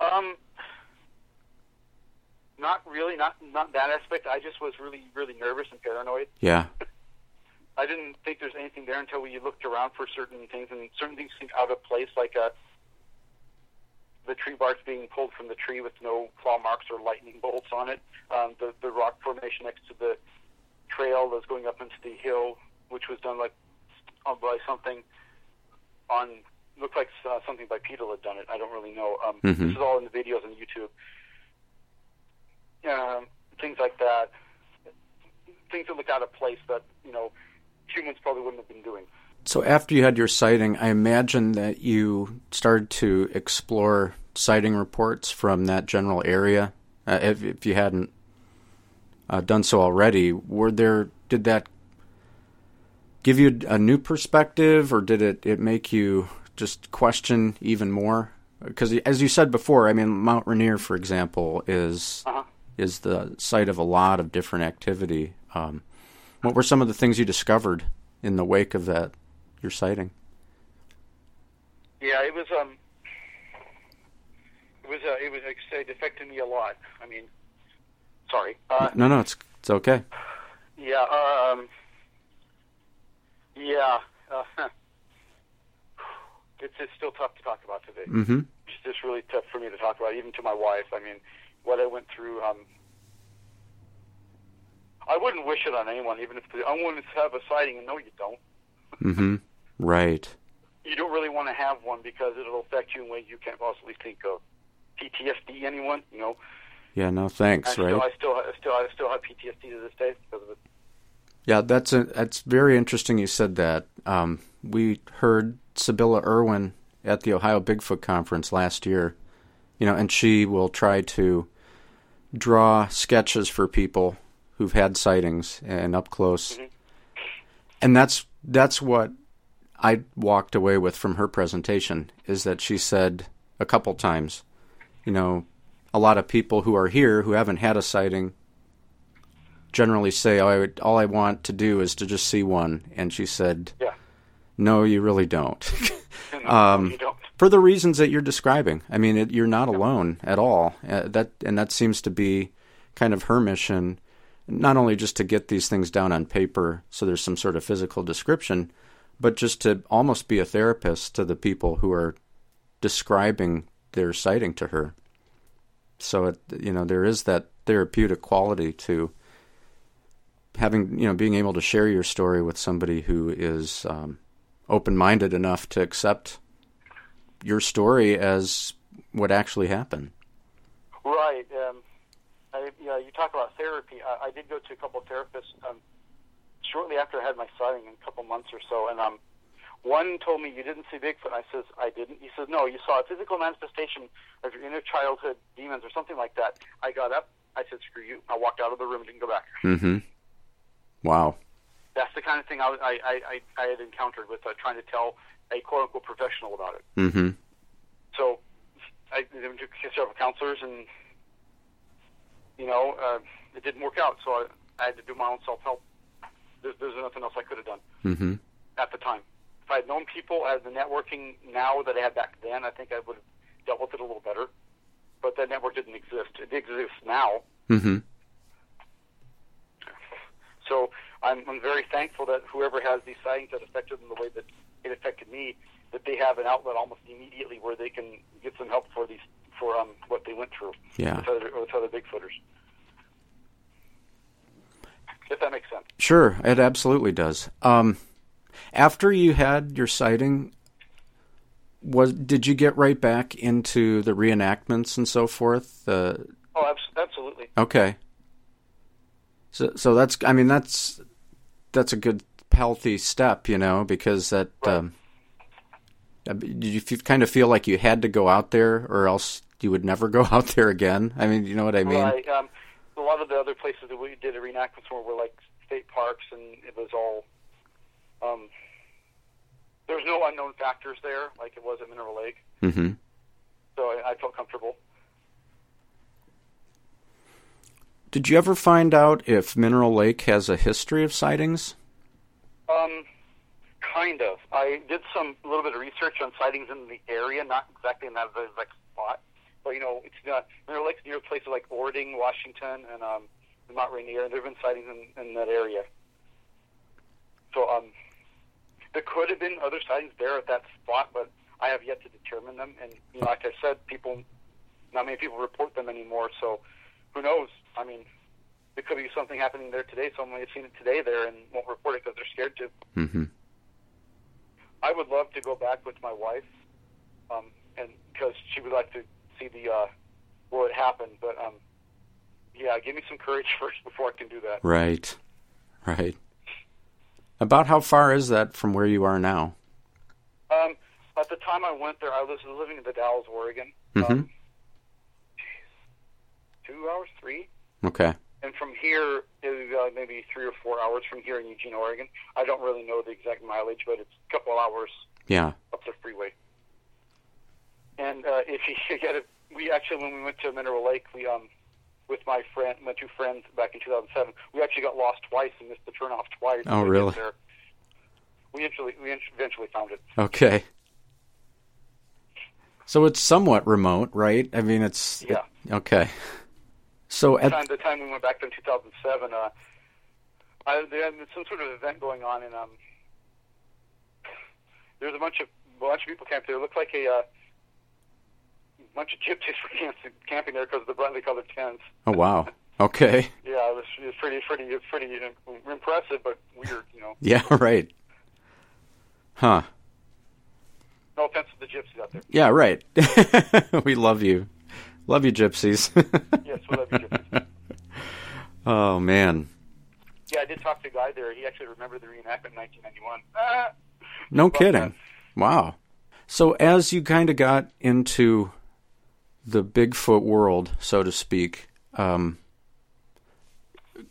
Um, not really, not not that aspect. I just was really, really nervous and paranoid. Yeah. I didn't think there's anything there until we looked around for certain things, and certain things seemed out of place, like uh, the tree bark being pulled from the tree with no claw marks or lightning bolts on it. Um, the the rock formation next to the trail that's going up into the hill, which was done like uh, by something on looked like uh, something by Peter had done it. I don't really know. Um, Mhm. This is all in the videos on YouTube. Um, things like that. Things that look out of place that you know humans probably wouldn't have been doing. So after you had your sighting, I imagine that you started to explore sighting reports from that general area. Uh, if, if you hadn't uh, done so already, were there did that give you a new perspective, or did it it make you just question even more? Because as you said before, I mean Mount Rainier, for example, is Uh-huh. Is the site of a lot of different activity. Um, what were some of the things you discovered in the wake of that your sighting? Yeah, it was um, it was uh, it was it affected me a lot. I mean, sorry. Uh, No, no, it's it's okay. yeah. Um. Yeah. Uh, it's it's still tough to talk about today. Mm-hmm. It's just really tough for me to talk about, even to my wife. I mean, what I went through. Um. I wouldn't wish it on anyone, even if the, I wanted to have a sighting, and no, you don't. Mm-hmm. Right. You don't really want to have one because it'll affect you in ways you can't possibly think of. PTSD, anyone? You know, Yeah. No, I thanks. still, Right. I still, I still, I still have PTSD to this day because of it. Yeah, that's a, that's very interesting. You said that. Um, we heard Sybilla Irwin at the Ohio Bigfoot Conference last year. You know, and she will try to draw sketches for people who've had sightings and up close. Mhm. And that's that's what I walked away with from her presentation is that she said a couple times, you know, a lot of people who are here who haven't had a sighting generally say, "Oh, I would, all I want to do is to just see one," and she said, Yeah. "No, you really don't." No, Um, you don't. For the reasons that you're describing, I mean, it, you're not alone at all. Uh, that and that seems to be kind of her mission, not only just to get these things down on paper, so there's some sort of physical description, but just to almost be a therapist to the people who are describing their sighting to her. So it, you know, there is that therapeutic quality to having, you know, being able to share your story with somebody who is um, open-minded enough to accept your story as what actually happened. Right. Um, I, yeah, you talk about therapy. I, I did go to a couple of therapists um, shortly after I had my sighting, in a couple months or so, and um, one told me you didn't see Bigfoot. I says I didn't. He says no, you saw a physical manifestation of your inner childhood demons or something like that. I got up. I said screw you. I walked out of the room and didn't go back. Mm-hmm. Wow. That's the kind of thing I, I, I, I, I had encountered with uh, trying to tell a quote unquote professional about it. Mm-hmm. So I went to several counselors, and you know, uh, it didn't work out. So I, I had to do my own self help. There's, there's nothing else I could have done Mm-hmm. at the time. If I had known people as the networking now that I had back then, I think I would have dealt with it a little better. But that network didn't exist. It exists now. Mm-hmm. So I'm, I'm very thankful that whoever has these sightings that affected them the way that it affected me, that they have an outlet almost immediately where they can get some help for these for um, what they went through Yeah. with other with other Bigfooters. If that makes sense. Sure, it absolutely does. Um, after you had your sighting, was did you get right back into the reenactments and so forth? Uh, Oh, abs- absolutely. okay. So, so that's I mean that's that's a good healthy step, you know, because that Right. um, you kind of feel like you had to go out there, or else you would never go out there again? I mean, you know what I mean? Right. Um, a lot of the other places that we did a reenactments were, were like state parks, and it was all. Um, there was no unknown factors there, like it was at Mineral Lake. Mm-hmm. So I, I felt comfortable. Did you ever find out if Mineral Lake has a history of sightings? Um, kind of. I did some little bit of research on sightings in the area, not exactly in that exact spot, but you know, it's not Mineral Lake's near places like Orting, Washington, and um, Mount Rainier, and there have been sightings in, in that area. So um, there could have been other sightings there at that spot, but I have yet to determine them. And you know, like I said, people, not many people report them anymore. So who knows? I mean, there could be something happening there today. Someone may have seen it today there and won't report it because they're scared to. Mm-hmm. I would love to go back with my wife, um, and because she would like to see the uh, it happened. But um, yeah, give me some courage first before I can do that. Right. Right. About how far is that from where you are now? Um, at the time I went there, I was living in the Dalles, Oregon. Mhm. Um, two hours, three, Okay. and from here, it uh, maybe three or four hours from here in Eugene, Oregon. I don't really know the exact mileage, but it's a couple hours Yeah. up the freeway. And uh, if you get it, we actually when we went to Mineral Lake, we um with my friend, my two friends back in 2007, we actually got lost twice and missed the turnoff twice. Oh, really? There. We eventually we eventually found it. Okay. So it's somewhat remote, right? I mean, it's Yeah. okay. So at time, the time we went back there in 2007, uh, I, there had some sort of event going on, and um, there was a bunch of a bunch of people camping there. It looked like a uh, bunch of gypsies were camping, there because of the brightly colored tents. oh wow, okay, Yeah, it was, it was pretty, pretty, pretty impressive, but weird, you know. yeah, right, huh? No offense to the gypsies out there. Yeah, right. we love you, love you, gypsies. Yes, we love you, gypsies. oh man, Yeah, I did talk to a guy there. He actually remembered the reenactment in 1991. Ah! no kidding. done. Wow. So as you kind of got into the Bigfoot world, so to speak, um,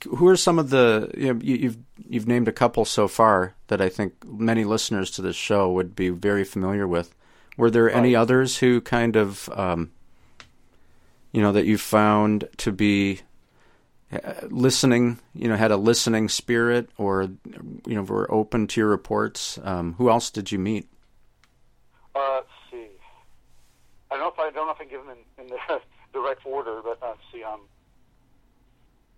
who are some of the you know, you, you've you've named a couple so far that I think many listeners to this show would be very familiar with. Were there any others who kind of um, you know that you found to be uh, listening, you know, had a listening spirit, or you know, were open to your reports? Um, who else did you meet? Uh, let's see. I don't know if I, I don't know if I can give them in, in the, direct order, but uh, let's see. Um,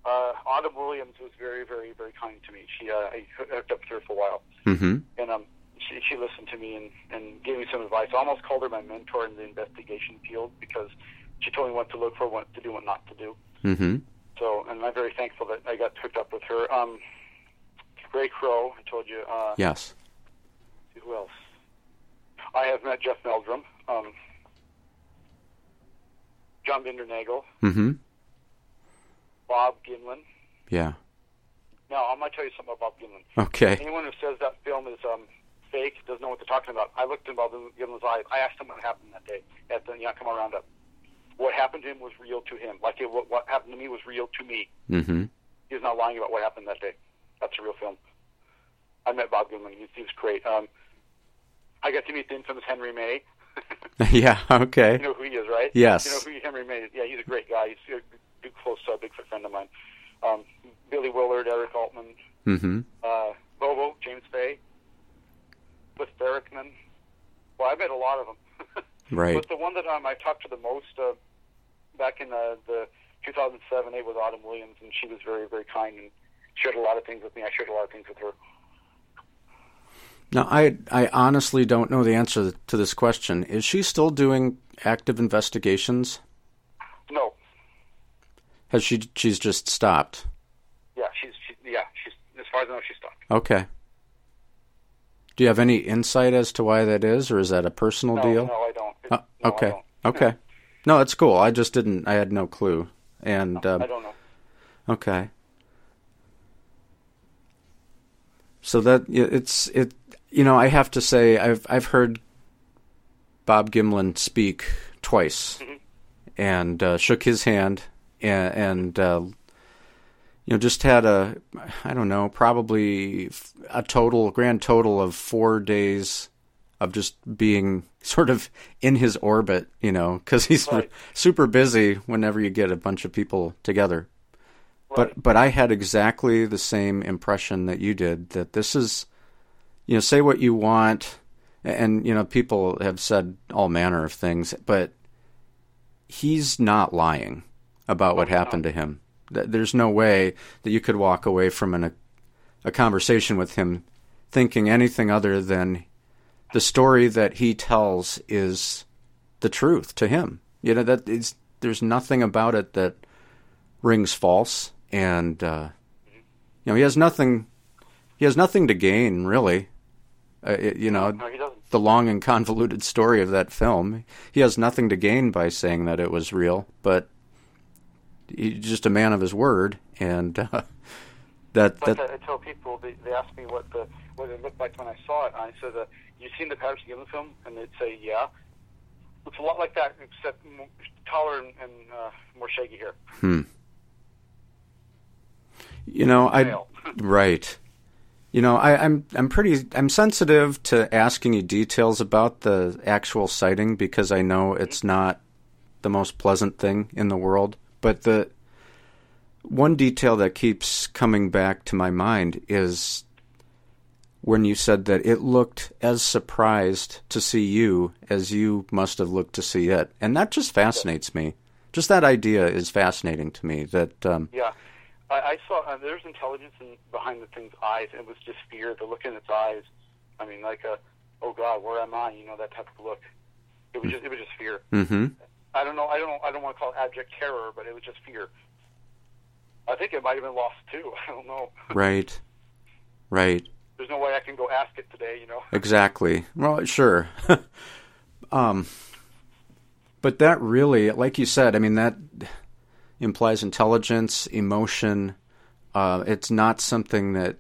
uh, Autumn Williams was very, very, very kind to me. She, uh, I hooked up with her for a while, Mm-hmm. and um, she, she listened to me and, and gave me some advice. I almost called her my mentor in the investigation field because she told me what to look for, what to do, what not to do. Mm-hmm. So, and I'm very thankful that I got hooked up with her. Um, Ray Crowe, I told you. Uh, Yes. Who else? I have met Jeff Meldrum, um, John Bindernagel, Mm-hmm. Bob Gimlin. Yeah. Now, I'm going to tell you something about Bob Gimlin. Okay. Anyone who says that film is um, fake doesn't know what they're talking about. I looked in Bob Gimlin's eyes. I asked him what happened that day at the Yakima Roundup. What happened to him was real to him. Like it, what, what happened to me was real to me. Mm-hmm. He's not lying about what happened that day. That's a real film. I met Bob Gimlin. He, he was great. Um, I got to meet the infamous Henry May. yeah. Okay. You know who he is, right? Yes. You know who Henry May is. Yeah, he's a great guy. He's a big, close uh, Bigfoot friend of mine. Um, Billy Willard, Eric Altman, Mm-hmm. uh, Bobo, James Fay, Cliff Barackman. Well, I met a lot of them. Right. But the one that um, I talked to the most uh, back in uh, the 2007 8 was Autumn Williams, and she was very, very kind and shared a lot of things with me. I shared a lot of things with her. Now, I I honestly don't know the answer to this question. Is she still doing active investigations? No, Has she? She's just stopped. yeah, she's she, yeah, she's as far as I know, she stopped. Okay. Do you have any insight as to why that is, or is that a personal No, deal? no, I don't. It- Uh, no, I okay. don't. Okay. No, it's cool. I just didn't. I had no clue. And No, um, I don't know. Okay. So that it's it you know I have to say I've I've heard Bob Gimlin speak twice Mhm. and uh, shook his hand and, and uh, you know just had a I don't know probably a total grand total of four days of just being sort of in his orbit you know because he's Right. super busy whenever you get a bunch of people together Right. but but I had exactly the same impression that you did that this is you know say what you want and you know people have said all manner of things but he's not lying about what happened to him there's no way that you could walk away from an, a, a conversation with him thinking anything other than the story that he tells is the truth to him. You know that is there's nothing about it that rings false and uh, you know he has nothing he has nothing to gain really. Uh, it- you know no, the long and convoluted story of that film he has nothing to gain by saying that it was real but he's just a man of his word and uh, that Like that I, I tell people, they, they ask me what the what it looked like when I saw it. I said, uh, "You seen the Patterson Gimlin film?" And they'd say, "Yeah." It's a lot like that, except more, taller and, and uh, more shaggy hair. hmm. You know, I right. You know, I, I'm I'm pretty I'm sensitive to asking you details about the actual sighting because I know it's not the most pleasant thing in the world. But the one detail that keeps coming back to my mind is when you said that it looked as surprised to see you as you must have looked to see it, and that just fascinates me. Just that idea is fascinating to me. That um, Yeah, I, I saw uh, there's intelligence in, behind the thing's eyes. It was just fear. The look in its eyes. I mean, like a, oh God, where am I? You know that type of look. It was just, it was just fear. hmm I don't know. I don't. know- I don't want to call it abject terror, but it was just fear. I think it might have been lost too. I don't know. right, right. There's no way I can go ask it today. You know. Exactly. Well, sure. um, but that really, like you said, I mean, that implies intelligence, emotion. Uh, it's not something that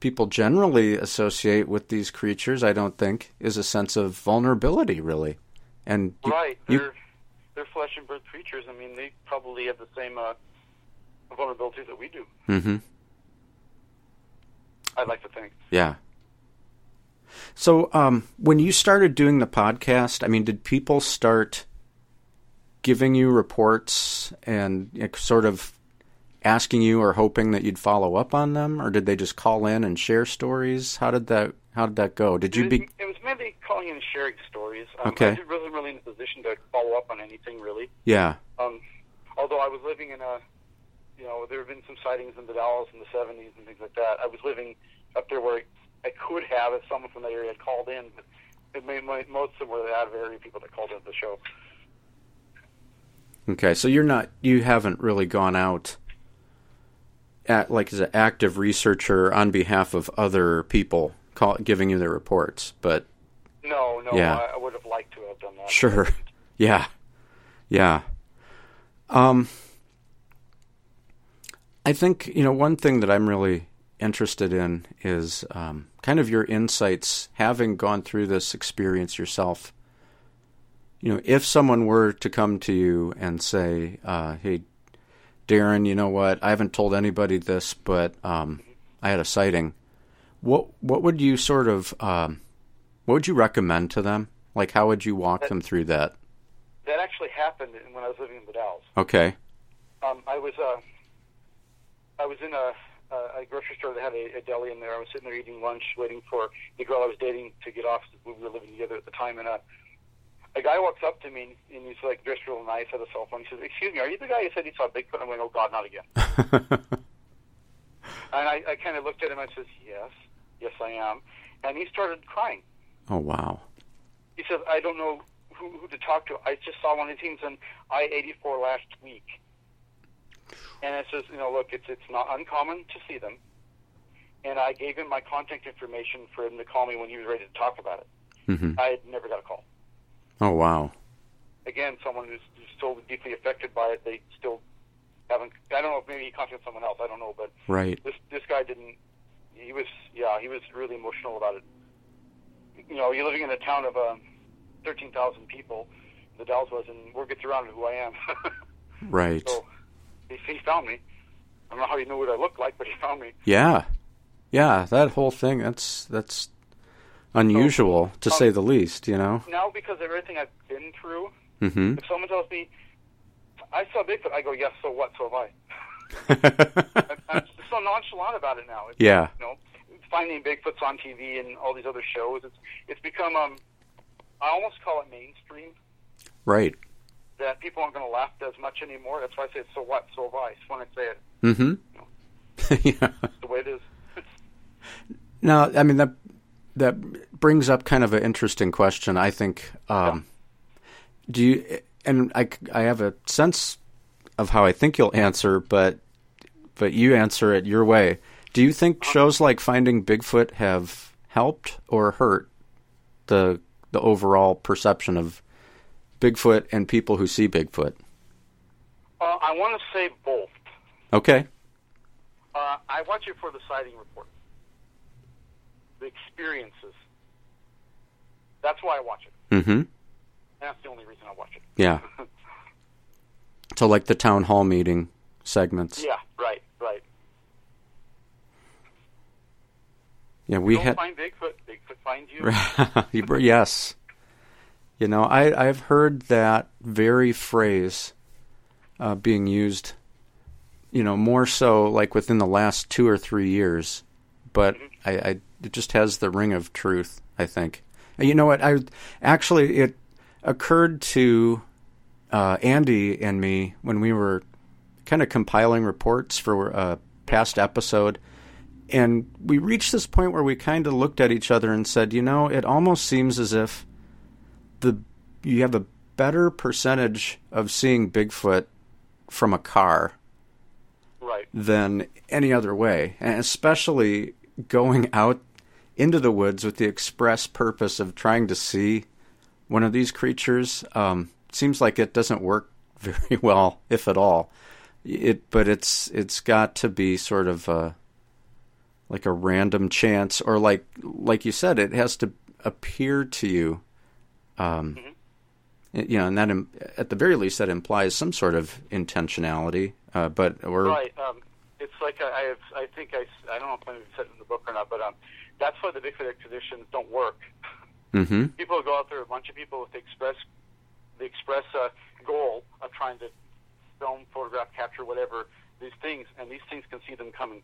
people generally associate with these creatures. I don't think is a sense of vulnerability, really. And you, right. They're they're flesh and blood creatures. I mean, they probably have the same uh, vulnerabilities that we do. Mhm. I'd like to think. Yeah. So, um, when you started doing the podcast, I mean, did people start giving you reports and you know, sort of asking you or hoping that you'd follow up on them, or did they just call in and share stories? How did that How did that go? Did you be it was mainly calling in and sharing stories. Um, Okay. I wasn't really in a position to follow up on anything really. Yeah. Um, although I was living in a, you know, there have been some sightings in the Dalles in the 70s and things like that. I was living up there where I could have if someone from the area had called in, but it made, my, most of them were the out of area people that called into the show. Okay, so you're not you haven't really gone out at like as an active researcher on behalf of other people call, giving you their reports, but No, no, Yeah. I, I would have liked to have done that. Sure. Yeah. Yeah. Um I think, you know, one thing that I'm really interested in is um, kind of your insights having gone through this experience yourself. You know, if someone were to come to you and say, uh, hey, Darren, you know what? I haven't told anybody this, but um, I had a sighting. What what would you sort of um, what would you recommend to them? Like, how would you walk them through that? That actually happened when I was living in the Dalles. Okay. Um, I was uh, I was in a, a grocery store that had a, a deli in there. I was sitting there eating lunch, waiting for the girl I was dating to get off. We were living together at the time, and uh, a guy walks up to me and he's like dressed real nice, had a cell phone. He says, "Excuse me, are you the guy who said he saw Bigfoot?" I'm going, "Oh God, not again." And I, I kind of looked at him. I says, "Yes, yes, I am." And he started crying. oh wow. He says, "I don't know who, who to talk to. I just saw one of these things on I-84 last week." And it says, "You know, look, it's it's not uncommon to see them." And I gave him my contact information for him to call me when he was ready to talk about it. hmm I had never got a call. Oh wow. Again, someone who's, who's still deeply affected by it. They still haven't. I don't know if maybe he contacted someone else. I don't know, but Right. this this guy didn't. He was yeah, he was really emotional about it. You know, you're living in a town of um, thirteen thousand people. The Dalles was, and word gets around to who I am. Right. so he, found me. I don't know how he knew what I looked like, but he found me. Yeah. Yeah, that whole thing that's that's unusual to um, say the least, you know. Now, because of everything I've been through, mm-hmm. if someone tells me I saw Bigfoot, I go, yes. So what? So have I. I'm, I'm so nonchalant about it now. It's, yeah. you know, finding Bigfoots on TV and all these other shows. It's it's become um, I almost call it mainstream. Right. That people aren't going to laugh as much anymore. That's why I say, so what? So have I. It's when I say it. Mm-hmm. yeah. It's the way it is. Now, I mean that that brings up kind of an interesting question. I think. Um, Do you? And I, I have a sense of how I think you'll answer, but but you answer it your way. Do you think shows like Finding Bigfoot have helped or hurt the the overall perception of Bigfoot and people who see Bigfoot? Uh, I want to say both. Okay. Uh, I watch it for the sighting report, the experiences. That's why I watch it. Mm-hmm. That's the only reason I watch it. Yeah. So like the town hall meeting segments. Yeah, right, right. Yeah, we had. find Bigfoot. Bigfoot finds you. You yes. You know, I I've heard that very phrase uh, being used. You know, more so like within the last two or three years, but I, I it just has the ring of truth. I think. And you know what? I actually it occurred to uh, Andy and me when we were kind of compiling reports for a past episode and we reached this point where we kind of looked at each other and said, you know, it almost seems as if the you have a better percentage of seeing Bigfoot from a car right. than any other way, and especially going out into the woods with the express purpose of trying to see one of these creatures. Um, seems like it doesn't work very well, if at all. It, but it's it's got to be sort of a, like a random chance, or like like you said, it has to appear to you. Um, you know, and that im- at the very least that implies some sort of intentionality. Uh, but or Right. Um, it's like I, I have. I think I. I don't know if I said it in the book or not, but um, that's why the Bigfoot expeditions don't work. hmm People go out there, a bunch of people with the express, the express uh, goal of trying to film, photograph, capture, whatever these things, and these things can see them coming,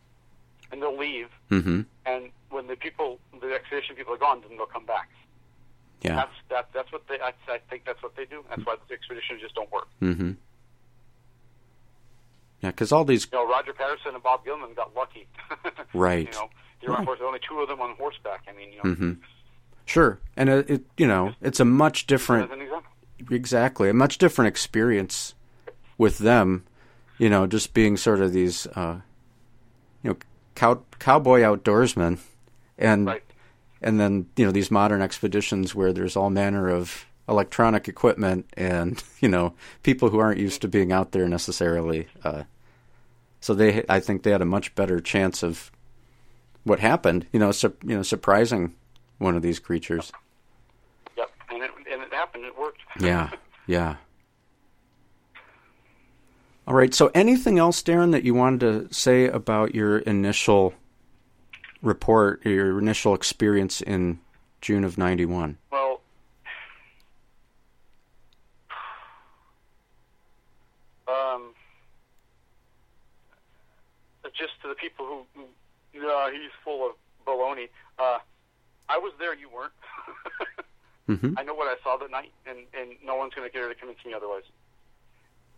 and they'll leave. hmm And when the people, the expedition people are gone, then they'll come back. Yeah. That's that. That's what they. I, I think that's what they do. That's why the expeditions just don't work. Mm-hmm. Yeah, because all these You know, Roger Patterson and Bob Gimlin got lucky. Right. You know, there were only two of them on horseback. I mean, you know, hmm Sure, and it, it you know it's a much different exactly a much different experience with them, you know, just being sort of these uh, you know cow, cowboy outdoorsmen, and Right. And then you know these modern expeditions where there's all manner of electronic equipment and you know people who aren't used to being out there necessarily. Uh, so they, I think, they had a much better chance of what happened. You know, su- you know, surprising one of these creatures. Yep, and it and it happened. It worked. Yeah, yeah. All right. So, anything else, Darren, that you wanted to say about your initial report, your initial experience in June of '91? Well, um, just to the people who, who yeah, he's full of baloney. Uh, I was there. You weren't. hmm I know what I saw that night, and and no one's going to get her to convince me otherwise.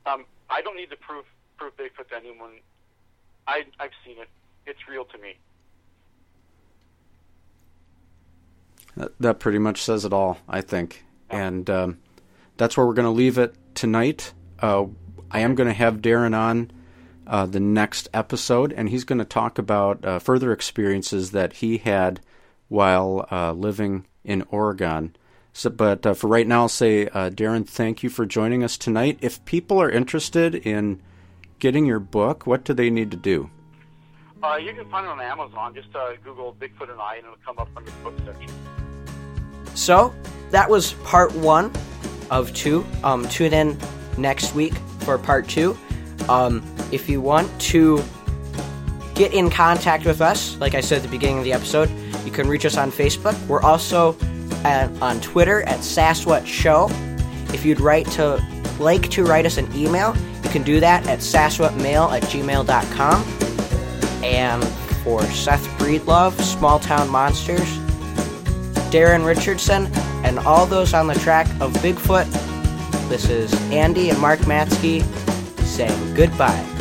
Um, I don't need to prove prove Bigfoot to anyone. I I've seen it. It's real to me. That, pretty much says it all, I think. And um, that's where we're going to leave it tonight. Uh, I am going to have Darren on uh, the next episode, and he's going to talk about uh, further experiences that he had while uh, living in Oregon. So, but uh, for right now, I'll say, uh, Darren, thank you for joining us tonight. If people are interested in getting your book, what do they need to do? You can find it on Amazon. Just Google Bigfoot and I, and it'll come up under the book section. So that was part one of two. Um, tune in next week for part two. Um, if you want to get in contact with us, like I said at the beginning of the episode, you can reach us on Facebook. We're also at, on Twitter at Saswat Show. If you'd write to like to write us an email, you can do that at saswatmail at gmail.com. And for Seth Breedlove, Small Town Monsters, Darren Richardson, and all those on the track of Bigfoot. This is Andy and Mark Matsky saying goodbye.